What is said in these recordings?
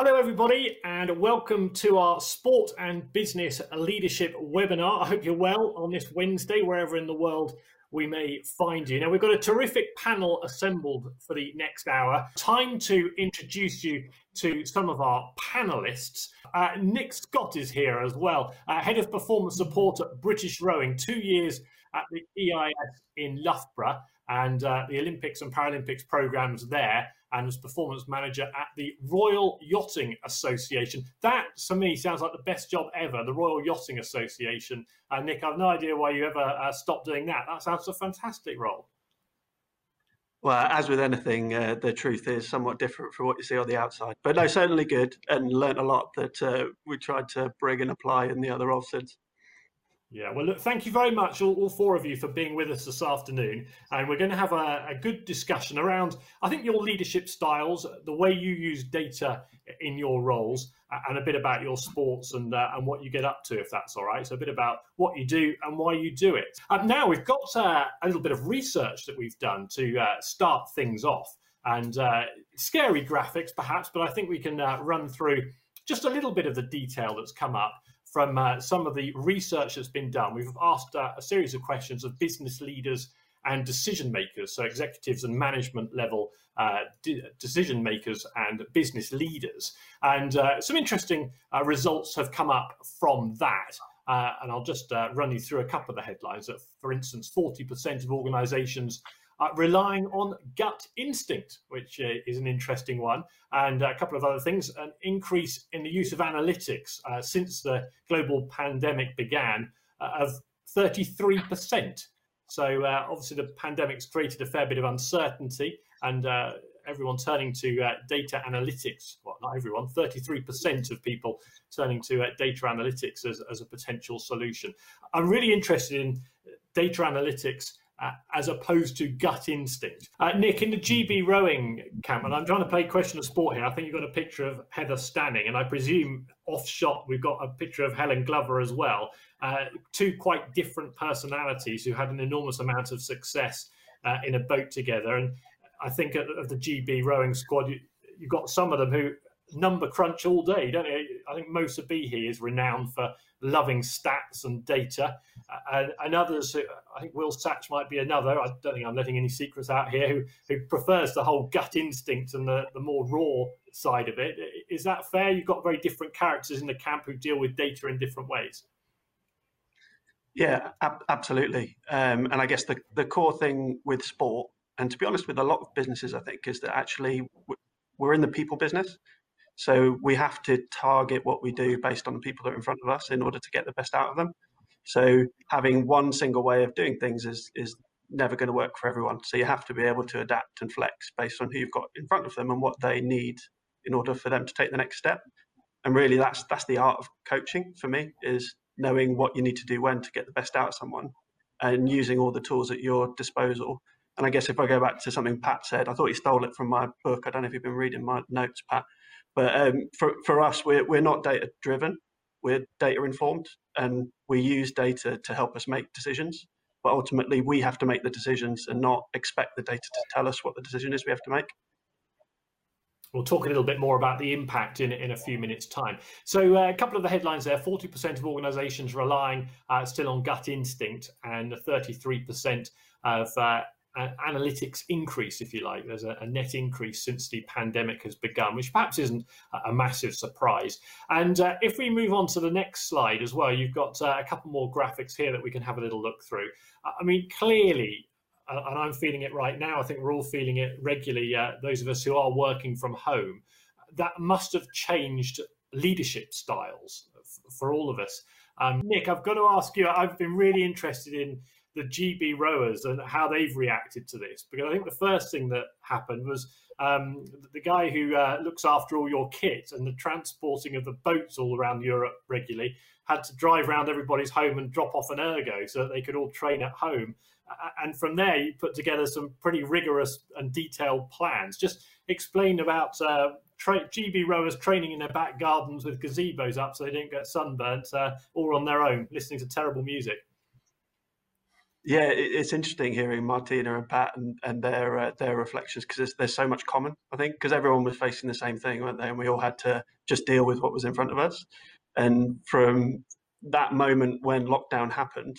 Hello, everybody, and welcome to our Sport and Business Leadership webinar. I hope you're well on this Wednesday, wherever in the world we may find you. Now, we've got a terrific panel assembled for the next hour. Time to introduce you to some of our panelists. Uh, Nick Scott is here as well, uh, Head of Performance Support at British Rowing, two years at the EIS in Loughborough and uh, the Olympics and Paralympics programs there and was performance manager at the Royal Yachting Association. That, to me, sounds like the best job ever, the Royal Yachting Association. Uh, Nick, I've no idea why you ever uh, stopped doing that. That sounds a fantastic role. Well, as with anything, uh, the truth is somewhat different from what you see on the outside. But no, certainly good and learnt a lot that uh, we tried to bring and apply in the other since. Yeah, well, look, thank you very much, all, all, four of you, for being with us this afternoon. And we're going to have a, a, good discussion around, I think, your leadership styles, the way you use data in your roles, and a bit about your sports and uh, and what you get up to, if that's all right. So a bit about what you do and why you do it. Um, now we've got uh, a little bit of research that we've done to uh, start things off, and uh, scary graphics perhaps, but I think we can uh, run through just a little bit of the detail that's come up from uh, some of the research that's been done. We've asked uh, a series of questions of business leaders and decision makers, so executives and management level uh, decision makers and business leaders. And uh, some interesting uh, results have come up from that. Uh, and I'll just run you through a couple of the headlines. That, for instance, 40% of organizations uh, relying on gut instinct, which uh, is an interesting one, and a couple of other things. An increase in the use of analytics uh, since the global pandemic began uh, of 33%. So, uh, obviously, the pandemic's created a fair bit of uncertainty, and uh, everyone turning to data analytics. Well, not everyone, 33% of people turning to data analytics as, as a potential solution. I'm really interested in data analytics uh, as opposed to gut instinct. Uh, Nick, in the GB rowing camp, and I'm trying to play question of sport here, I think you've got a picture of Heather Stanning, and I presume off shot we've got a picture of Helen Glover as well. Uh, two quite different personalities who had an enormous amount of success uh, in a boat together. And I think of the GB rowing squad, you, have got some of them who number crunch all day, don't you? I think Mo Sbihi is renowned for loving stats and data, uh, and, and, others. Who, I think Will Satch might be another. I don't think I'm letting any secrets out here. Who who prefers the whole gut instinct and the the more raw side of it? Is that fair? You've got very different characters in the camp who deal with data in different ways. Yeah, ab- absolutely. Um, and I guess the the core thing with sport, and to be honest, with a lot of businesses, I think, is that actually we're in the people business. So we have to target what we do based on the people that are in front of us in order to get the best out of them. So having one single way of doing things is is never going to work for everyone. So you have to be able to adapt and flex based on who you've got in front of them and what they need in order for them to take the next step. And really that's that's the art of coaching for me is knowing what you need to do when to get the best out of someone and using all the tools at your disposal. And I guess if I go back to something Pat said, I thought he stole it from my book. I don't know if you've been reading my notes, Pat, but um, for, for us, we're, we're not data driven, we're data informed, and we use data to help us make decisions. But ultimately, we have to make the decisions and not expect the data to tell us what the decision is we have to make. We'll talk a little bit more about the impact in, in a few minutes' time. So, uh, a couple of the headlines there 40% of organizations relying uh, still on gut instinct, and 33% of uh, analytics increase, if you like. There's a, a, net increase since the pandemic has begun, which perhaps isn't a, a massive surprise. And uh, if we move on to the next slide as well, you've got uh, a couple more graphics here that we can have a little look through. I mean, clearly, uh, and I'm feeling it right now, I think we're all feeling it regularly, uh, those of us who are working from home, that must have changed leadership styles for all of us. Um, Nick, I've got to ask you, I've been really interested in the GB rowers and how they've reacted to this. Because I think the first thing that happened was um, the guy who uh, looks after all your kit and the transporting of the boats all around Europe regularly had to drive around everybody's home and drop off an ergo so that they could all train at home. And from there, you put together some pretty rigorous and detailed plans. Just explain about uh, tra- GB rowers training in their back gardens with gazebos up so they didn't get sunburnt, uh, all on their own, listening to terrible music. Yeah, it's interesting hearing Martina and Pat and, and their uh, their reflections because there's so much common. I think because everyone was facing the same thing, weren't they? And we all had to just deal with what was in front of us. And from that moment when lockdown happened,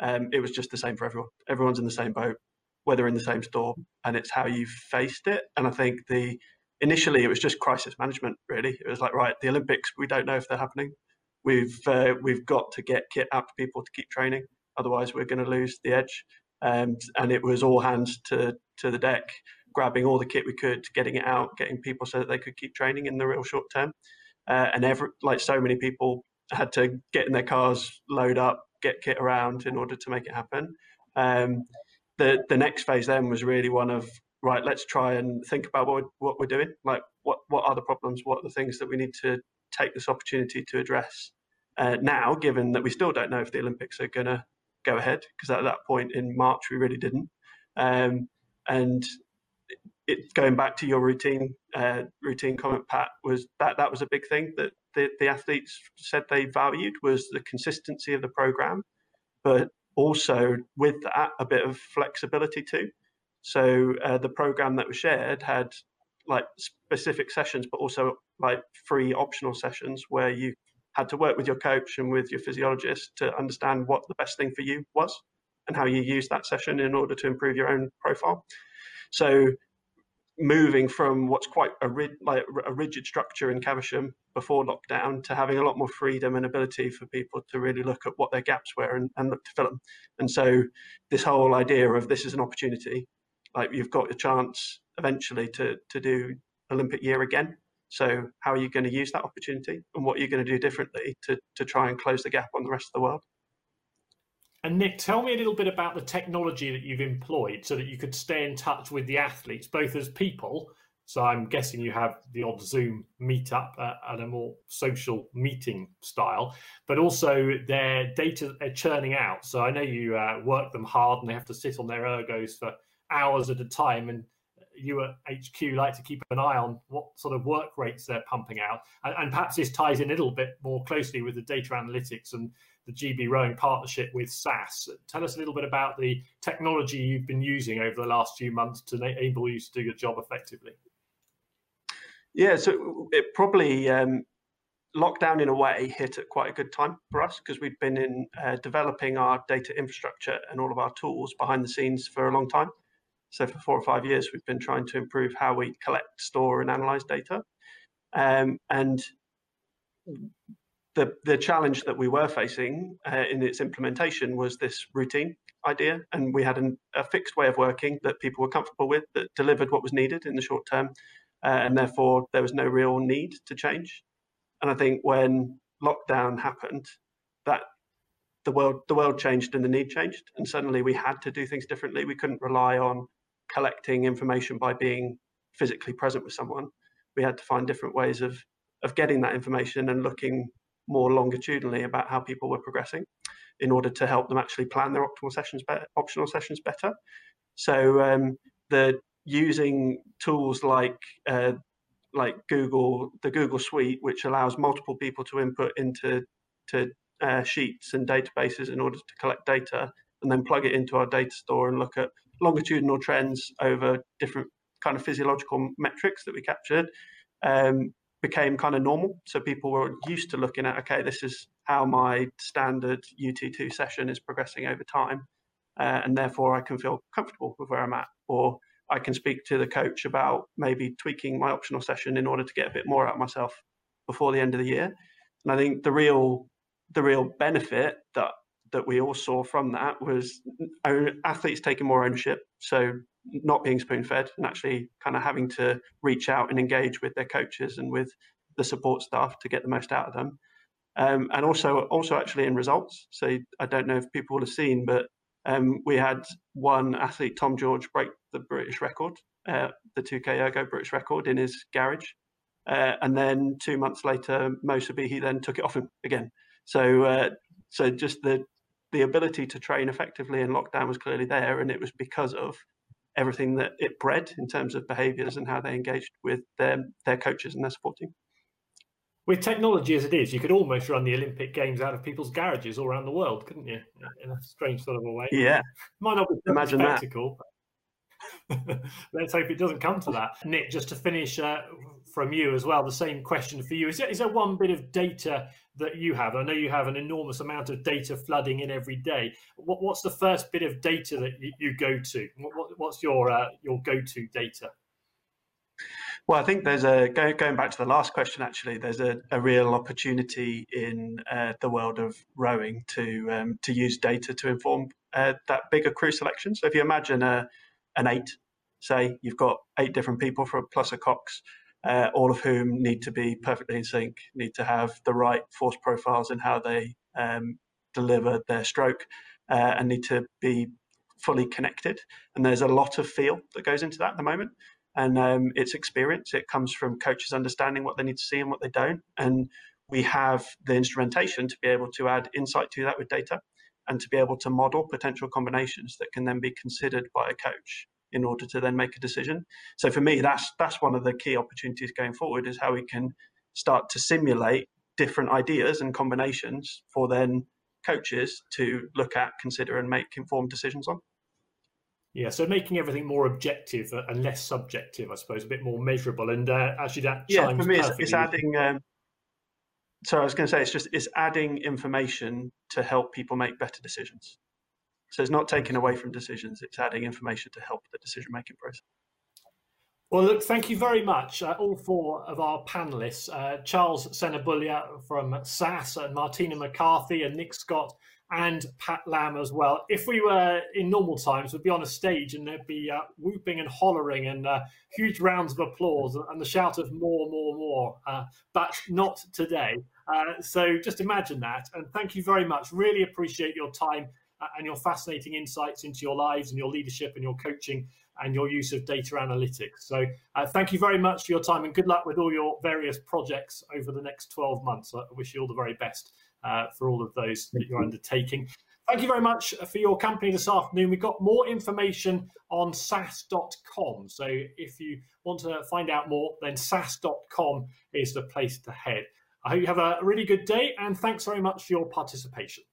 um, it was just the same for everyone. Everyone's in the same boat, whether in the same storm, and it's how you faced it. And I think the initially it was just crisis management. Really, it was like right, the Olympics. We don't know if they're happening. We've uh, we've got to get kit out to people to keep training Otherwise, we're going to lose the edge. Um, and it was all hands to to the deck, grabbing all the kit we could, getting it out, getting people so that they could keep training in the real short term. Uh, and every like so many people had to get in their cars, load up, get kit around in order to make it happen. Um, the the next phase then was really one of right. Let's try and think about what what we're doing. Like what what are the problems? What are the things that we need to take this opportunity to address uh, now? Given that we still don't know if the Olympics are going to go ahead because at that point in March we really didn't. Um, and it, going back to your routine uh, routine comment, Pat, was that that was a big thing that the, the athletes said they valued was the consistency of the program, but also with that a bit of flexibility too. So uh, the program that was shared had like specific sessions, but also like free optional sessions where you had to work with your coach and with your physiologist to understand what the best thing for you was and how you use that session in order to improve your own profile. So moving from what's quite a, like a rigid structure in Caversham before lockdown to having a lot more freedom and ability for people to really look at what their gaps were and, and look to fill them. And so this whole idea of this is an opportunity, like you've got a chance eventually to to do Olympic year again so how are you going to use that opportunity and what are you going to do differently to, to try and close the gap on the rest of the world? And Nick, tell me a little bit about the technology that you've employed so that you could stay in touch with the athletes, both as people. So I'm guessing you have the odd Zoom meetup uh, at a more social meeting style, but also their data are churning out. So I know you uh, work them hard and they have to sit on their ergos for hours at a time. And you at HQ like to keep an eye on what sort of work rates they're pumping out. And, and, perhaps this ties in a little bit more closely with the data analytics and the GB Rowing partnership with SAS. Tell us a little bit about the technology you've been using over the last few months to enable you to do your job effectively. Yeah, so it probably um, lockdown in a way hit at quite a good time for us because we've been in uh, developing our data infrastructure and all of our tools behind the scenes for a long time. So for four or five years, we've been trying to improve how we collect, store, and analyze data. Um, and the the challenge that we were facing uh, in its implementation was this routine idea, and we had an, a fixed way of working that people were comfortable with that delivered what was needed in the short term, uh, and therefore there was no real need to change. And I think when lockdown happened, that the world the world changed and the need changed, and suddenly we had to do things differently. We couldn't rely on collecting information by being physically present with someone. We had to find different ways of of getting that information and looking more longitudinally about how people were progressing in order to help them actually plan their optimal sessions better, optional sessions better. So um, the using tools like uh, like Google, the Google Suite, which allows multiple people to input into to uh, sheets and databases in order to collect data, and then plug it into our data store and look at longitudinal trends over different kind of physiological metrics that we captured um, became kind of normal. So people were used to looking at, okay, this is how my standard UT2 session is progressing over time. Uh, and therefore I can feel comfortable with where I'm at. Or I can speak to the coach about maybe tweaking my optional session in order to get a bit more out of myself before the end of the year. And I think the real the real benefit that that we all saw from that was athletes taking more ownership. So not being spoon fed and actually kind of having to reach out and engage with their coaches and with the support staff to get the most out of them. Um, and also, also actually in results. So I don't know if people have seen, but um, we had one athlete, Tom George, break the British record, uh, the 2K Ergo British record in his garage. Uh, and then two months later, Mo Sbihi then took it off him again. So, uh, so just the the ability to train effectively in lockdown was clearly there, and it was because of everything that it bred in terms of behaviours and how they engaged with their their coaches and their support team. with technology as it is, you could almost run the Olympic Games out of people's garages all around the world, couldn't you? In a strange sort of a way. Yeah. Might not be Imagine spectacle. Let's hope it doesn't come to that. Nick, just to finish uh, from you as well, the same question for you. Is there, is there one bit of data that you have? I know you have an enormous amount of data flooding in every day. What, what's the first bit of data that you, you go to? What, what's your uh, your go to data? Well, I think there's a going back to the last question. Actually, there's a, a real opportunity in uh, the world of rowing to um, to use data to inform uh, that bigger crew selection. So if you imagine a an eight, say you've got eight different people for plus a cox, uh, all of whom need to be perfectly in sync, need to have the right force profiles in how they um, deliver their stroke, uh, and need to be fully connected. And there's a lot of feel that goes into that at the moment and um, it's experience. It comes from coaches understanding what they need to see and what they don't. And we have the instrumentation to be able to add insight to that with data and to be able to model potential combinations that can then be considered by a coach in order to then make a decision. So for me, that's that's one of the key opportunities going forward is how we can start to simulate different ideas and combinations for then coaches to look at, consider, and make informed decisions on. Yeah, so making everything more objective and less subjective, I suppose, a bit more measurable, and uh, actually that yeah, for me, it's, it's adding. Um, so I was going to say, it's just it's adding information to help people make better decisions. So it's not taking away from decisions; it's adding information to help the decision making process. Well, look, thank you very much, uh, all four of our panelists uh, Charles Senabulya from SAS, and Martina McCarthy, and Nick Scott and Pat Lamb as well. If we were in normal times, we'd be on a stage and there'd be uh, whooping and hollering and uh, huge rounds of applause and the shout of more, more, more. Uh, but not today. Uh, so just imagine that. And thank you very much. Really appreciate your time uh, and your fascinating insights into your lives and your leadership and your coaching and your use of data analytics. So uh, thank you very much for your time and good luck with all your various projects over the next 12 months. I wish you all the very best uh, for all of those that you're undertaking. Thank you very much for your company this afternoon. We've got more information on SAS.com. So if you want to find out more, then SAS.com is the place to head. I hope you have a really good day and thanks very much for your participation.